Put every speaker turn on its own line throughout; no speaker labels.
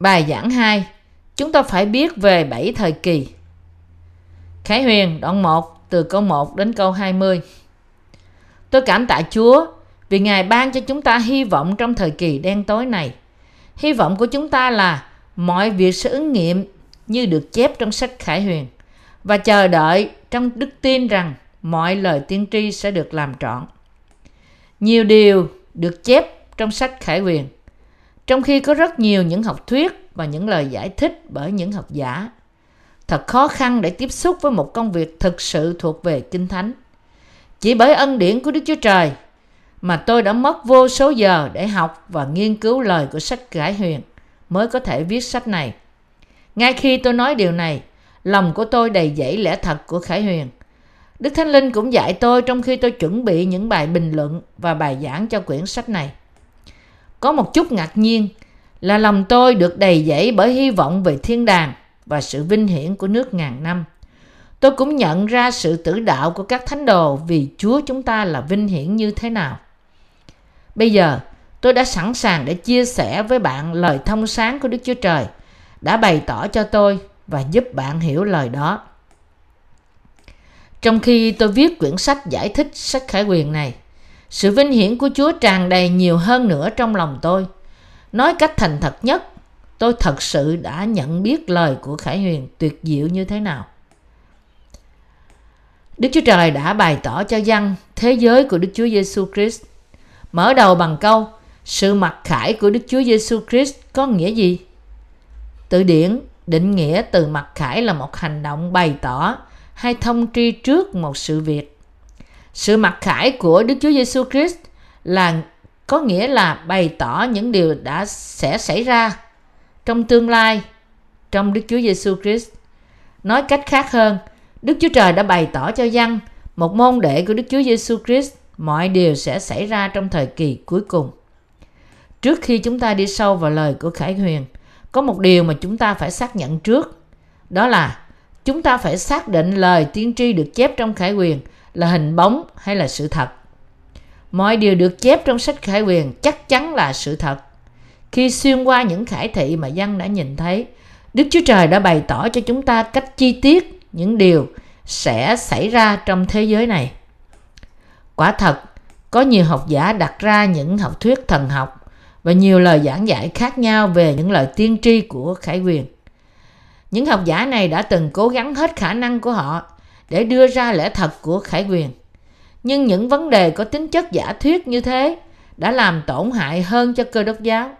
Bài giảng 2 Chúng ta phải biết về bảy thời kỳ Khải Huyền đoạn 1 từ câu 1 đến câu 20 Tôi cảm tạ Chúa vì Ngài ban cho chúng ta hy vọng trong thời kỳ đen tối này. Hy vọng của chúng ta là mọi việc sẽ ứng nghiệm như được chép trong sách Khải Huyền và chờ đợi trong đức tin rằng mọi lời tiên tri sẽ được làm trọn. Nhiều điều được chép trong sách Khải Huyền, trong khi có rất nhiều những học thuyết và những lời giải thích bởi những học giả. Thật khó khăn để tiếp xúc với một công việc thực sự thuộc về Kinh Thánh. Chỉ bởi ân điển của Đức Chúa Trời mà tôi đã mất vô số giờ để học và nghiên cứu lời của sách Khải Huyền mới có thể viết sách này. Ngay khi tôi nói điều này, lòng của tôi đầy dẫy lẽ thật của Khải Huyền. Đức Thánh Linh cũng dạy tôi trong khi tôi chuẩn bị những bài bình luận và bài giảng cho quyển sách này. Có một chút ngạc nhiên là lòng tôi được đầy dẫy bởi hy vọng về thiên đàng và sự vinh hiển của nước ngàn năm. Tôi cũng nhận ra sự tử đạo của các thánh đồ vì Chúa chúng ta là vinh hiển như thế nào. Bây giờ, tôi đã sẵn sàng để chia sẻ với bạn lời thông sáng của Đức Chúa Trời đã bày tỏ cho tôi và giúp bạn hiểu lời đó. Trong khi tôi viết quyển sách giải thích sách khải quyền này, sự vinh hiển của Chúa tràn đầy nhiều hơn nữa trong lòng tôi. Nói cách thành thật nhất, tôi thật sự đã nhận biết lời của Khải Huyền tuyệt diệu như thế nào. Đức Chúa Trời đã bày tỏ cho dân thế giới của Đức Chúa Giêsu Christ. Mở đầu bằng câu sự mặc khải của Đức Chúa Giêsu Christ có nghĩa gì? Từ điển định nghĩa từ mặc khải là một hành động bày tỏ hay thông tri trước một sự việc. Sự mặc khải của Đức Chúa Giêsu Christ là có nghĩa là bày tỏ những điều đã sẽ xảy ra trong tương lai trong Đức Chúa Giêsu Christ. Nói cách khác hơn, Đức Chúa Trời đã bày tỏ cho dân một môn đệ của Đức Chúa Giêsu Christ mọi điều sẽ xảy ra trong thời kỳ cuối cùng. Trước khi chúng ta đi sâu vào lời của Khải Huyền, có một điều mà chúng ta phải xác nhận trước, đó là chúng ta phải xác định lời tiên tri được chép trong Khải Huyền là hình bóng hay là sự thật. Mọi điều được chép trong sách Khải Huyền chắc chắn là sự thật. Khi xuyên qua những khải thị mà dân đã nhìn thấy, Đức Chúa Trời đã bày tỏ cho chúng ta cách chi tiết những điều sẽ xảy ra trong thế giới này. Quả thật, có nhiều học giả đặt ra những học thuyết thần học và nhiều lời giảng dạy khác nhau về những lời tiên tri của Khải Huyền. Những học giả này đã từng cố gắng hết khả năng của họ để đưa ra lẽ thật của Khải Quyền. Nhưng những vấn đề có tính chất giả thuyết như thế đã làm tổn hại hơn cho cơ đốc giáo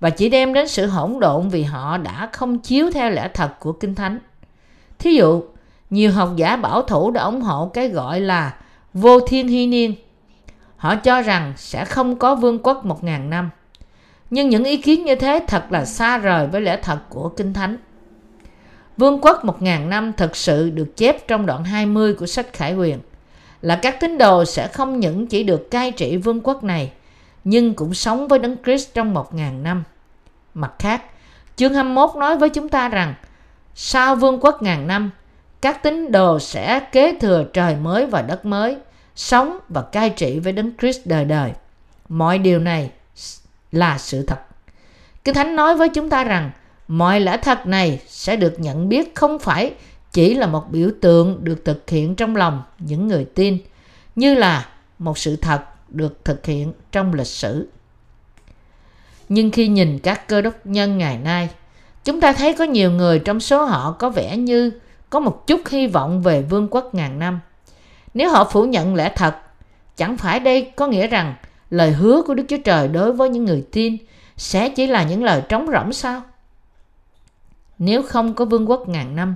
và chỉ đem đến sự hỗn độn vì họ đã không chiếu theo lẽ thật của Kinh Thánh. Thí dụ, nhiều học giả bảo thủ đã ủng hộ cái gọi là vô thiên hy niên. Họ cho rằng sẽ không có vương quốc một ngàn năm. Nhưng những ý kiến như thế thật là xa rời với lẽ thật của Kinh Thánh. Vương quốc một ngàn năm thật sự được chép trong đoạn 20 của sách Khải Huyền là các tín đồ sẽ không những chỉ được cai trị vương quốc này nhưng cũng sống với Đấng Christ trong một ngàn năm. Mặt khác, chương 21 nói với chúng ta rằng sau vương quốc ngàn năm, các tín đồ sẽ kế thừa trời mới và đất mới, sống và cai trị với Đấng Christ đời đời. Mọi điều này là sự thật. Kinh Thánh nói với chúng ta rằng mọi lẽ thật này sẽ được nhận biết không phải chỉ là một biểu tượng được thực hiện trong lòng những người tin, như là một sự thật được thực hiện trong lịch sử. Nhưng khi nhìn các cơ đốc nhân ngày nay, chúng ta thấy có nhiều người trong số họ có vẻ như có một chút hy vọng về vương quốc ngàn năm. Nếu họ phủ nhận lẽ thật, chẳng phải đây có nghĩa rằng lời hứa của Đức Chúa Trời đối với những người tin sẽ chỉ là những lời trống rỗng sao? Nếu không có vương quốc ngàn năm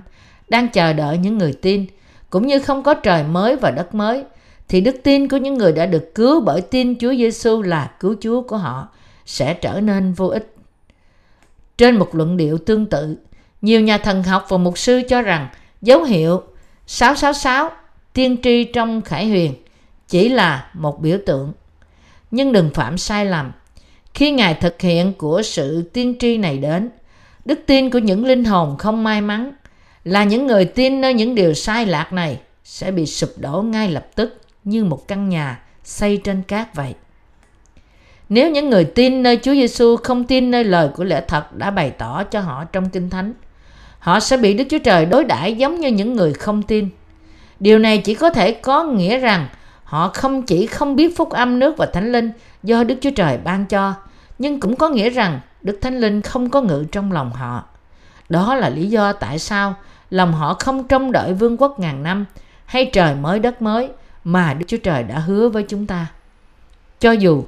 đang chờ đợi những người tin, cũng như không có trời mới và đất mới, thì đức tin của những người đã được cứu bởi tin Chúa Giêsu là cứu Chúa của họ sẽ trở nên vô ích. Trên một luận điệu tương tự, nhiều nhà thần học và mục sư cho rằng dấu hiệu 666 tiên tri trong Khải Huyền chỉ là một biểu tượng. Nhưng đừng phạm sai lầm. Khi Ngài thực hiện của sự tiên tri này đến, đức tin của những linh hồn không may mắn là những người tin nơi những điều sai lạc này sẽ bị sụp đổ ngay lập tức như một căn nhà xây trên cát vậy. Nếu những người tin nơi Chúa Giêsu không tin nơi lời của lẽ thật đã bày tỏ cho họ trong Kinh Thánh, họ sẽ bị Đức Chúa Trời đối đãi giống như những người không tin. Điều này chỉ có thể có nghĩa rằng họ không chỉ không biết phúc âm nước và thánh linh do Đức Chúa Trời ban cho, nhưng cũng có nghĩa rằng Đức Thánh Linh không có ngự trong lòng họ. Đó là lý do tại sao lòng họ không trông đợi vương quốc ngàn năm hay trời mới đất mới mà Đức Chúa Trời đã hứa với chúng ta. Cho dù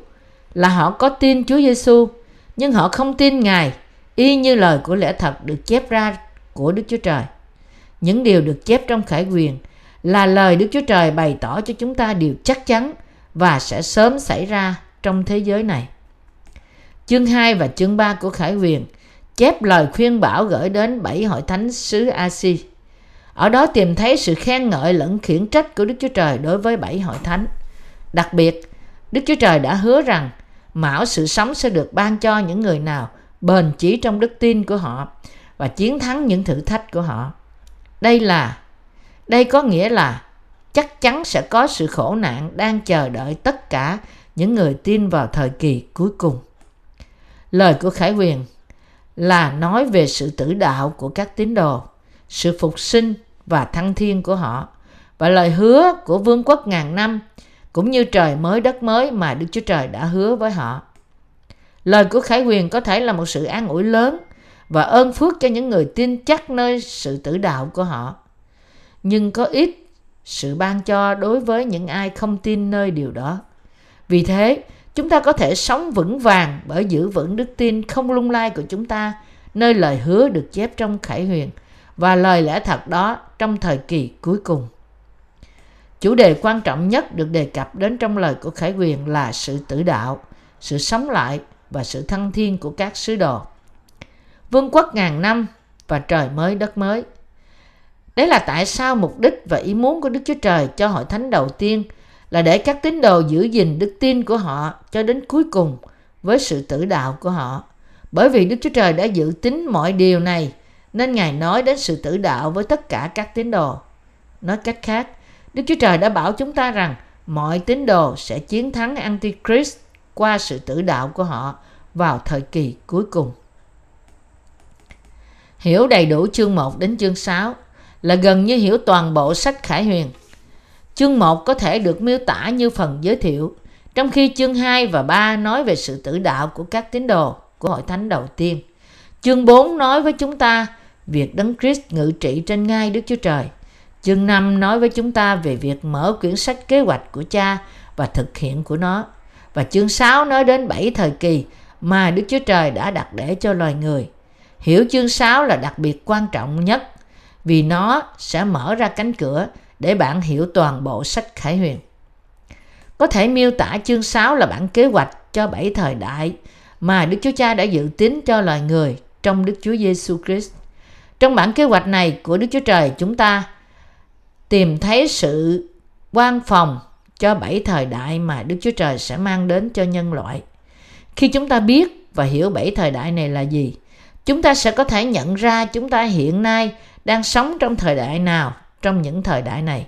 là họ có tin Chúa Giêsu, nhưng họ không tin Ngài y như lời của lẽ thật được chép ra của Đức Chúa Trời. Những điều được chép trong khải quyền là lời Đức Chúa Trời bày tỏ cho chúng ta điều chắc chắn và sẽ sớm xảy ra trong thế giới này. Chương 2 và chương 3 của Khải Huyền chép lời khuyên bảo gửi đến bảy hội thánh xứ Asi. Ở đó tìm thấy sự khen ngợi lẫn khiển trách của Đức Chúa Trời đối với bảy hội thánh. Đặc biệt, Đức Chúa Trời đã hứa rằng mão sự sống sẽ được ban cho những người nào bền chỉ trong đức tin của họ và chiến thắng những thử thách của họ. Đây là đây có nghĩa là chắc chắn sẽ có sự khổ nạn đang chờ đợi tất cả những người tin vào thời kỳ cuối cùng. Lời của Khải Huyền là nói về sự tử đạo của các tín đồ, sự phục sinh và thăng thiên của họ và lời hứa của vương quốc ngàn năm cũng như trời mới đất mới mà Đức Chúa Trời đã hứa với họ. Lời của Khải Huyền có thể là một sự an ủi lớn và ơn phước cho những người tin chắc nơi sự tử đạo của họ. Nhưng có ít sự ban cho đối với những ai không tin nơi điều đó. Vì thế, chúng ta có thể sống vững vàng bởi giữ vững đức tin không lung lay của chúng ta nơi lời hứa được chép trong Khải Huyền và lời lẽ thật đó trong thời kỳ cuối cùng. Chủ đề quan trọng nhất được đề cập đến trong lời của Khải Huyền là sự tử đạo, sự sống lại và sự thăng thiên của các sứ đồ. Vương quốc ngàn năm và trời mới đất mới. Đấy là tại sao mục đích và ý muốn của Đức Chúa Trời cho hội thánh đầu tiên – là để các tín đồ giữ gìn đức tin của họ cho đến cuối cùng với sự tử đạo của họ. Bởi vì Đức Chúa Trời đã dự tính mọi điều này nên Ngài nói đến sự tử đạo với tất cả các tín đồ. Nói cách khác, Đức Chúa Trời đã bảo chúng ta rằng mọi tín đồ sẽ chiến thắng Antichrist qua sự tử đạo của họ vào thời kỳ cuối cùng. Hiểu đầy đủ chương 1 đến chương 6 là gần như hiểu toàn bộ sách Khải Huyền Chương 1 có thể được miêu tả như phần giới thiệu, trong khi chương 2 và 3 nói về sự tử đạo của các tín đồ của hội thánh đầu tiên. Chương 4 nói với chúng ta việc Đấng Christ ngự trị trên ngai Đức Chúa Trời. Chương 5 nói với chúng ta về việc mở quyển sách kế hoạch của cha và thực hiện của nó. Và chương 6 nói đến 7 thời kỳ mà Đức Chúa Trời đã đặt để cho loài người. Hiểu chương 6 là đặc biệt quan trọng nhất vì nó sẽ mở ra cánh cửa để bạn hiểu toàn bộ sách Khải Huyền. Có thể miêu tả chương 6 là bản kế hoạch cho bảy thời đại mà Đức Chúa Cha đã dự tính cho loài người trong Đức Chúa Giêsu Christ. Trong bản kế hoạch này của Đức Chúa Trời chúng ta tìm thấy sự quan phòng cho bảy thời đại mà Đức Chúa Trời sẽ mang đến cho nhân loại. Khi chúng ta biết và hiểu bảy thời đại này là gì, chúng ta sẽ có thể nhận ra chúng ta hiện nay đang sống trong thời đại nào trong những thời đại này.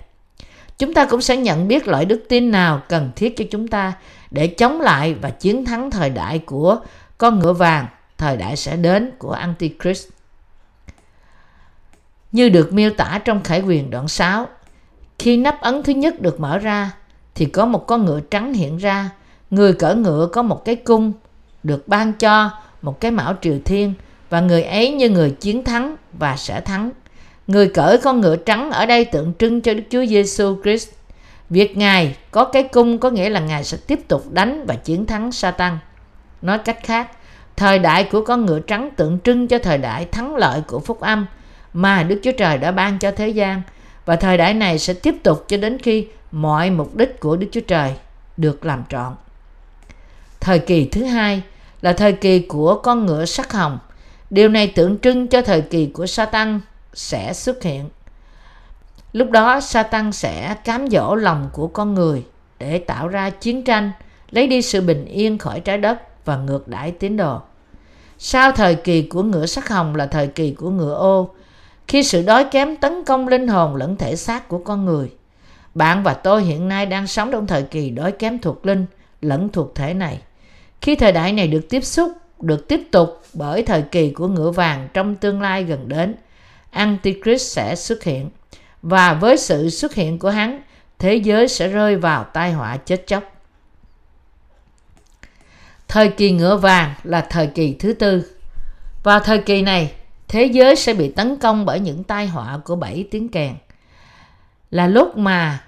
Chúng ta cũng sẽ nhận biết loại đức tin nào cần thiết cho chúng ta để chống lại và chiến thắng thời đại của con ngựa vàng, thời đại sẽ đến của Antichrist. Như được miêu tả trong Khải quyền đoạn 6, khi nắp ấn thứ nhất được mở ra thì có một con ngựa trắng hiện ra, người cỡ ngựa có một cái cung được ban cho một cái mão triều thiên và người ấy như người chiến thắng và sẽ thắng Người cởi con ngựa trắng ở đây tượng trưng cho Đức Chúa Giêsu Christ. Việc Ngài có cái cung có nghĩa là Ngài sẽ tiếp tục đánh và chiến thắng Satan. Nói cách khác, thời đại của con ngựa trắng tượng trưng cho thời đại thắng lợi của phúc âm mà Đức Chúa Trời đã ban cho thế gian và thời đại này sẽ tiếp tục cho đến khi mọi mục đích của Đức Chúa Trời được làm trọn. Thời kỳ thứ hai là thời kỳ của con ngựa sắc hồng. Điều này tượng trưng cho thời kỳ của Satan sẽ xuất hiện. Lúc đó Satan sẽ cám dỗ lòng của con người để tạo ra chiến tranh, lấy đi sự bình yên khỏi trái đất và ngược đãi tín đồ. Sau thời kỳ của ngựa sắc hồng là thời kỳ của ngựa ô, khi sự đói kém tấn công linh hồn lẫn thể xác của con người. Bạn và tôi hiện nay đang sống trong thời kỳ đói kém thuộc linh lẫn thuộc thể này. Khi thời đại này được tiếp xúc, được tiếp tục bởi thời kỳ của ngựa vàng trong tương lai gần đến, Antichrist sẽ xuất hiện. Và với sự xuất hiện của hắn, thế giới sẽ rơi vào tai họa chết chóc. Thời kỳ ngựa vàng là thời kỳ thứ tư. Vào thời kỳ này, thế giới sẽ bị tấn công bởi những tai họa của bảy tiếng kèn. Là lúc mà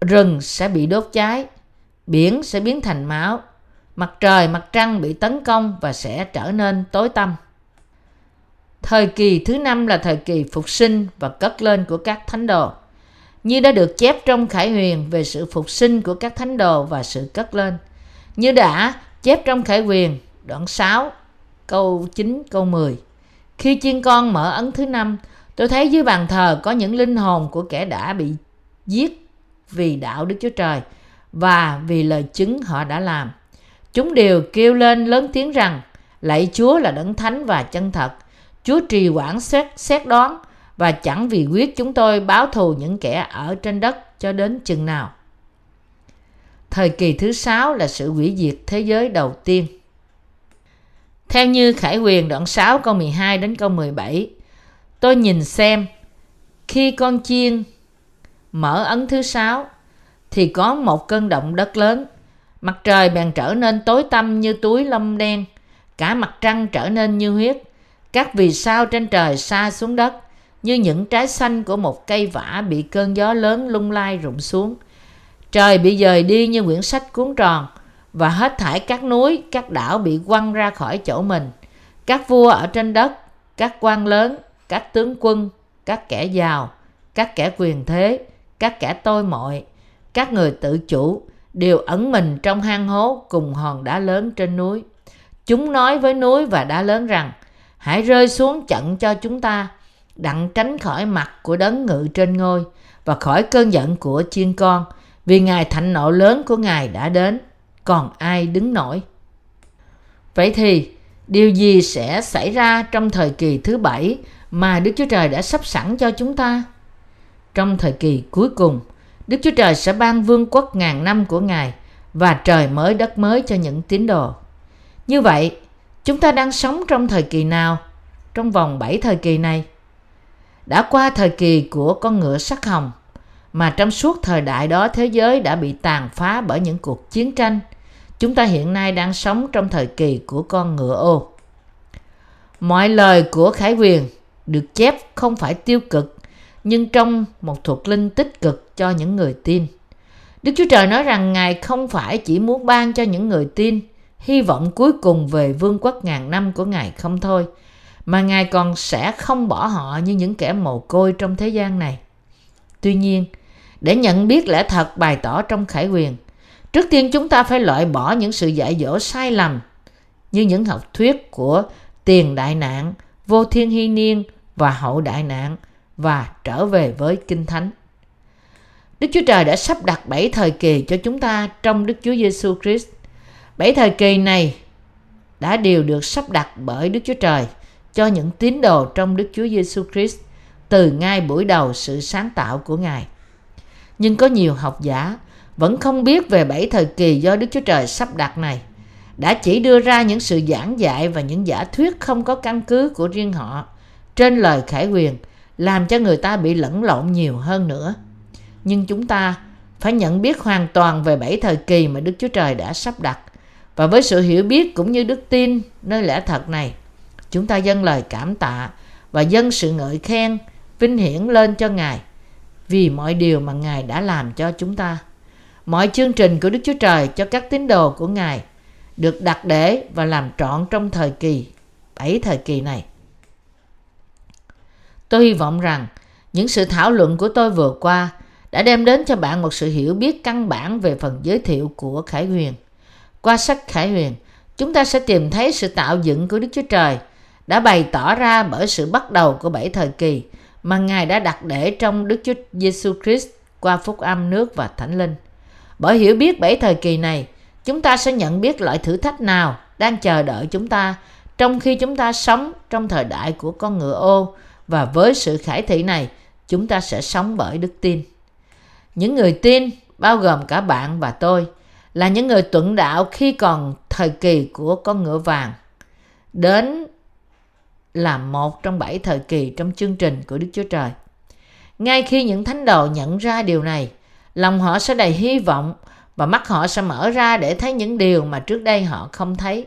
rừng sẽ bị đốt cháy, biển sẽ biến thành máu, mặt trời, mặt trăng bị tấn công và sẽ trở nên tối tăm. Thời kỳ thứ năm là thời kỳ phục sinh và cất lên của các thánh đồ. Như đã được chép trong Khải Huyền về sự phục sinh của các thánh đồ và sự cất lên. Như đã chép trong Khải Huyền đoạn 6 câu 9 câu 10. Khi chiên con mở ấn thứ năm, tôi thấy dưới bàn thờ có những linh hồn của kẻ đã bị giết vì đạo Đức Chúa Trời và vì lời chứng họ đã làm. Chúng đều kêu lên lớn tiếng rằng lạy Chúa là đấng thánh và chân thật. Chúa trì quản xét, xét đoán và chẳng vì quyết chúng tôi báo thù những kẻ ở trên đất cho đến chừng nào. Thời kỳ thứ sáu là sự hủy diệt thế giới đầu tiên. Theo như Khải Quyền đoạn 6 câu 12 đến câu 17, tôi nhìn xem khi con chiên mở ấn thứ sáu thì có một cơn động đất lớn. Mặt trời bèn trở nên tối tăm như túi lông đen, cả mặt trăng trở nên như huyết. Các vì sao trên trời xa xuống đất, như những trái xanh của một cây vả bị cơn gió lớn lung lai rụng xuống. Trời bị dời đi như quyển sách cuốn tròn, và hết thải các núi, các đảo bị quăng ra khỏi chỗ mình. Các vua ở trên đất, các quan lớn, các tướng quân, các kẻ giàu, các kẻ quyền thế, các kẻ tôi mọi, các người tự chủ đều ẩn mình trong hang hố cùng hòn đá lớn trên núi. Chúng nói với núi và đá lớn rằng, hãy rơi xuống chặn cho chúng ta, đặng tránh khỏi mặt của đấng ngự trên ngôi và khỏi cơn giận của chiên con, vì ngài thạnh nộ lớn của ngài đã đến còn ai đứng nổi? Vậy thì điều gì sẽ xảy ra trong thời kỳ thứ bảy mà đức chúa trời đã sắp sẵn cho chúng ta? Trong thời kỳ cuối cùng đức chúa trời sẽ ban vương quốc ngàn năm của ngài và trời mới đất mới cho những tín đồ. Như vậy chúng ta đang sống trong thời kỳ nào trong vòng bảy thời kỳ này đã qua thời kỳ của con ngựa sắc hồng mà trong suốt thời đại đó thế giới đã bị tàn phá bởi những cuộc chiến tranh Chúng ta hiện nay đang sống trong thời kỳ của con ngựa ô. Mọi lời của Khải Quyền được chép không phải tiêu cực, nhưng trong một thuộc linh tích cực cho những người tin. Đức Chúa Trời nói rằng Ngài không phải chỉ muốn ban cho những người tin hy vọng cuối cùng về vương quốc ngàn năm của Ngài không thôi, mà Ngài còn sẽ không bỏ họ như những kẻ mồ côi trong thế gian này. Tuy nhiên, để nhận biết lẽ thật bày tỏ trong Khải Quyền, Trước tiên chúng ta phải loại bỏ những sự dạy dỗ sai lầm như những học thuyết của tiền đại nạn, vô thiên hy niên và hậu đại nạn và trở về với kinh thánh. Đức Chúa Trời đã sắp đặt bảy thời kỳ cho chúng ta trong Đức Chúa Giêsu Christ. Bảy thời kỳ này đã đều được sắp đặt bởi Đức Chúa Trời cho những tín đồ trong Đức Chúa Giêsu Christ từ ngay buổi đầu sự sáng tạo của Ngài. Nhưng có nhiều học giả vẫn không biết về bảy thời kỳ do Đức Chúa Trời sắp đặt này, đã chỉ đưa ra những sự giảng dạy và những giả thuyết không có căn cứ của riêng họ trên lời khải quyền, làm cho người ta bị lẫn lộn nhiều hơn nữa. Nhưng chúng ta phải nhận biết hoàn toàn về bảy thời kỳ mà Đức Chúa Trời đã sắp đặt. Và với sự hiểu biết cũng như đức tin nơi lẽ thật này, chúng ta dâng lời cảm tạ và dâng sự ngợi khen, vinh hiển lên cho Ngài vì mọi điều mà Ngài đã làm cho chúng ta mọi chương trình của Đức Chúa Trời cho các tín đồ của Ngài được đặt để và làm trọn trong thời kỳ bảy thời kỳ này. Tôi hy vọng rằng những sự thảo luận của tôi vừa qua đã đem đến cho bạn một sự hiểu biết căn bản về phần giới thiệu của Khải Huyền. Qua sách Khải Huyền, chúng ta sẽ tìm thấy sự tạo dựng của Đức Chúa Trời đã bày tỏ ra bởi sự bắt đầu của bảy thời kỳ mà Ngài đã đặt để trong Đức Chúa Giêsu Christ qua phúc âm nước và thánh linh. Bởi hiểu biết bảy thời kỳ này, chúng ta sẽ nhận biết loại thử thách nào đang chờ đợi chúng ta trong khi chúng ta sống trong thời đại của con ngựa ô và với sự khải thị này, chúng ta sẽ sống bởi đức tin. Những người tin, bao gồm cả bạn và tôi, là những người tuẫn đạo khi còn thời kỳ của con ngựa vàng đến là một trong bảy thời kỳ trong chương trình của Đức Chúa Trời. Ngay khi những thánh đồ nhận ra điều này, lòng họ sẽ đầy hy vọng và mắt họ sẽ mở ra để thấy những điều mà trước đây họ không thấy.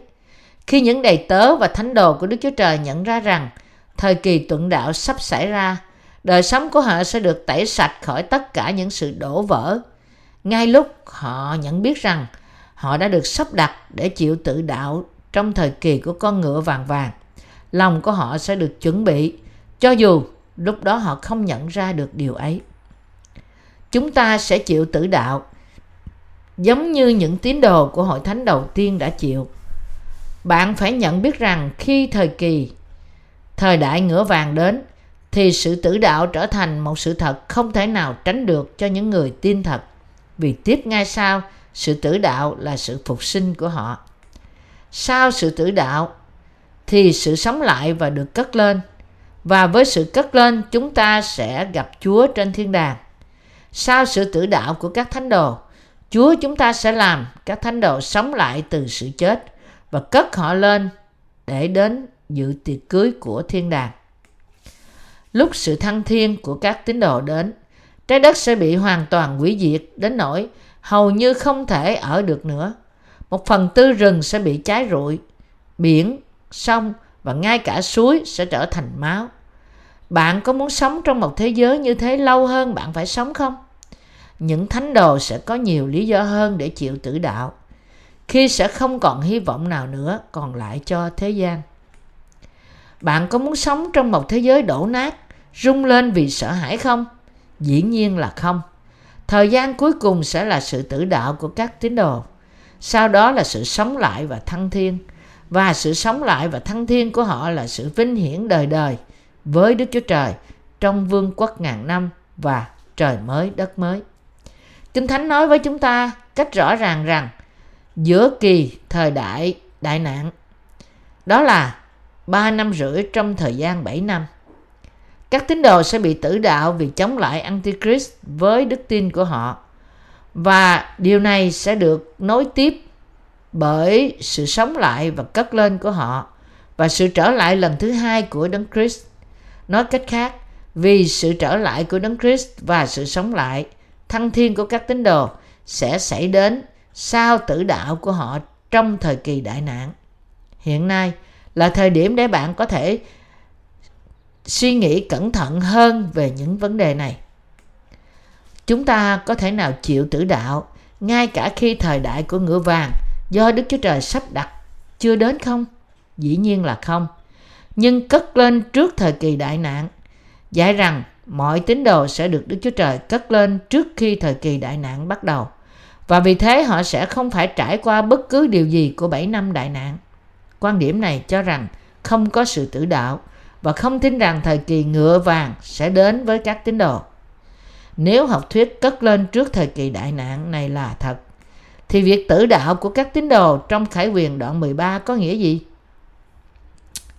Khi những đầy tớ và thánh đồ của Đức Chúa Trời nhận ra rằng thời kỳ tuận đạo sắp xảy ra, đời sống của họ sẽ được tẩy sạch khỏi tất cả những sự đổ vỡ. Ngay lúc họ nhận biết rằng họ đã được sắp đặt để chịu tự đạo trong thời kỳ của con ngựa vàng vàng, lòng của họ sẽ được chuẩn bị, cho dù lúc đó họ không nhận ra được điều ấy. Chúng ta sẽ chịu tử đạo, giống như những tín đồ của hội thánh đầu tiên đã chịu. Bạn phải nhận biết rằng khi thời kỳ, thời đại ngựa vàng đến, thì sự tử đạo trở thành một sự thật không thể nào tránh được cho những người tin thật. Vì tiếp ngay sau, sự tử đạo là sự phục sinh của họ. Sau sự tử đạo thì sự sống lại và được cất lên. Và với sự cất lên chúng ta sẽ gặp Chúa trên thiên đàng. Sau sự tử đạo của các thánh đồ, Chúa chúng ta sẽ làm các thánh đồ sống lại từ sự chết và cất họ lên để đến dự tiệc cưới của thiên đàng. Lúc sự thăng thiên của các tín đồ đến, trái đất sẽ bị hoàn toàn hủy diệt đến nỗi hầu như không thể ở được nữa. Một phần tư rừng sẽ bị cháy rụi, biển, sông và ngay cả suối sẽ trở thành máu. Bạn có muốn sống trong một thế giới như thế lâu hơn bạn phải sống không? Những thánh đồ sẽ có nhiều lý do hơn để chịu tử đạo, khi sẽ không còn hy vọng nào nữa còn lại cho thế gian. Bạn có muốn sống trong một thế giới đổ nát, rung lên vì sợ hãi không? Dĩ nhiên là không. Thời gian cuối cùng sẽ là sự tử đạo của các tín đồ. Sau đó là sự sống lại và thăng thiên. Và sự sống lại và thăng thiên của họ là sự vinh hiển đời đời với Đức Chúa Trời trong vương quốc ngàn năm và trời mới, đất mới. Kinh Thánh nói với chúng ta cách rõ ràng rằng giữa kỳ thời đại đại nạn, đó là ba năm rưỡi trong thời gian 7 năm. Các tín đồ sẽ bị tử đạo vì chống lại Antichrist với đức tin của họ. Và điều này sẽ được nối tiếp bởi sự sống lại và cất lên của họ và sự trở lại lần thứ hai của Đấng Christ. Nói cách khác, vì sự trở lại của Đấng Christ và sự sống lại, thăng thiên của các tín đồ sẽ xảy đến sau tử đạo của họ trong thời kỳ đại nạn. Hiện nay là thời điểm để bạn có thể suy nghĩ cẩn thận hơn về những vấn đề này. Chúng ta có thể nào chịu tử đạo ngay cả khi thời đại của ngựa vàng do Đức Chúa Trời sắp đặt chưa đến không? Dĩ nhiên là không. Nhưng cất lên trước thời kỳ đại nạn, dạy rằng mọi tín đồ sẽ được Đức Chúa Trời cất lên trước khi thời kỳ đại nạn bắt đầu. Và vì thế họ sẽ không phải trải qua bất cứ điều gì của 7 năm đại nạn. Quan điểm này cho rằng không có sự tử đạo và không tin rằng thời kỳ ngựa vàng sẽ đến với các tín đồ. Nếu học thuyết cất lên trước thời kỳ đại nạn này là thật, thì việc tử đạo của các tín đồ trong Khải quyền đoạn 13 có nghĩa gì?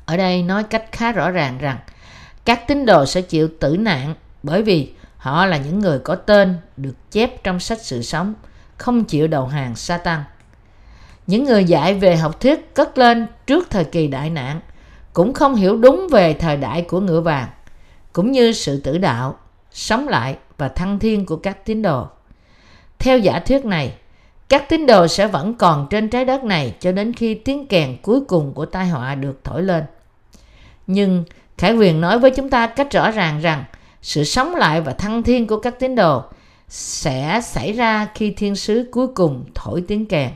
Ở đây nói cách khá rõ ràng rằng các tín đồ sẽ chịu tử nạn bởi vì họ là những người có tên được chép trong sách sự sống, không chịu đầu hàng Satan. Những người dạy về học thuyết cất lên trước thời kỳ đại nạn cũng không hiểu đúng về thời đại của ngựa vàng, cũng như sự tử đạo, sống lại và thăng thiên của các tín đồ. Theo giả thuyết này, các tín đồ sẽ vẫn còn trên trái đất này cho đến khi tiếng kèn cuối cùng của tai họa được thổi lên. Nhưng Khải Quyền nói với chúng ta cách rõ ràng rằng sự sống lại và thăng thiên của các tín đồ sẽ xảy ra khi thiên sứ cuối cùng thổi tiếng kèn.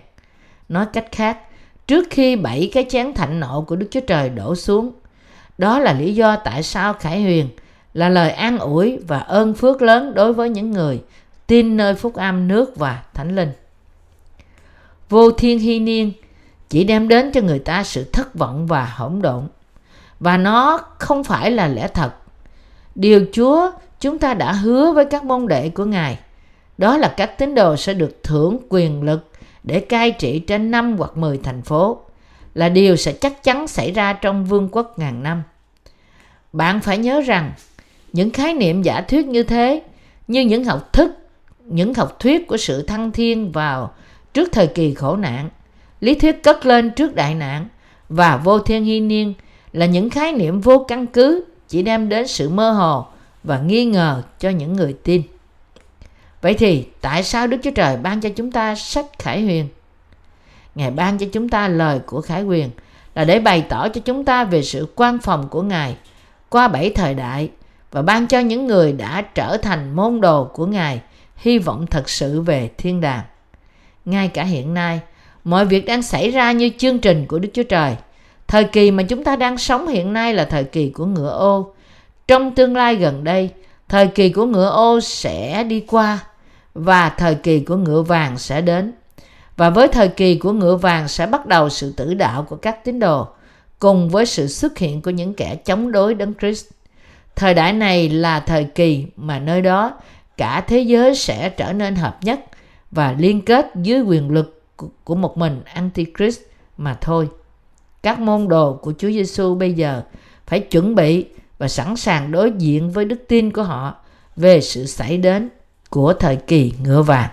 Nói cách khác, trước khi bảy cái chén thạnh nộ của Đức Chúa Trời đổ xuống. Đó là lý do tại sao Khải Huyền là lời an ủi và ơn phước lớn đối với những người tin nơi phúc âm nước và thánh linh. Vô thiên hy niên chỉ đem đến cho người ta sự thất vọng và hỗn độn. Và nó không phải là lẽ thật. Điều Chúa chúng ta đã hứa với các môn đệ của Ngài. Đó là các tín đồ sẽ được thưởng quyền lực để cai trị trên năm hoặc 10 thành phố là điều sẽ chắc chắn xảy ra trong vương quốc ngàn năm. Bạn phải nhớ rằng những khái niệm giả thuyết như thế như những học thức, những học thuyết của sự thăng thiên vào trước thời kỳ khổ nạn, lý thuyết cất lên trước đại nạn và vô thiên hy niên là những khái niệm vô căn cứ chỉ đem đến sự mơ hồ và nghi ngờ cho những người tin. Vậy thì tại sao Đức Chúa Trời ban cho chúng ta sách Khải Huyền? Ngài ban cho chúng ta lời của Khải Huyền là để bày tỏ cho chúng ta về sự quan phòng của Ngài qua bảy thời đại và ban cho những người đã trở thành môn đồ của Ngài hy vọng thật sự về thiên đàng. Ngay cả hiện nay, mọi việc đang xảy ra như chương trình của Đức Chúa Trời. Thời kỳ mà chúng ta đang sống hiện nay là thời kỳ của ngựa ô. Trong tương lai gần đây, thời kỳ của ngựa ô sẽ đi qua và thời kỳ của ngựa vàng sẽ đến. Và với thời kỳ của ngựa vàng sẽ bắt đầu sự tử đạo của các tín đồ, cùng với sự xuất hiện của những kẻ chống đối đấng Christ. Thời đại này là thời kỳ mà nơi đó cả thế giới sẽ trở nên hợp nhất và liên kết dưới quyền lực của một mình Antichrist mà thôi. Các môn đồ của Chúa Giêsu bây giờ phải chuẩn bị và sẵn sàng đối diện với đức tin của họ về sự xảy đến của thời kỳ ngựa vàng.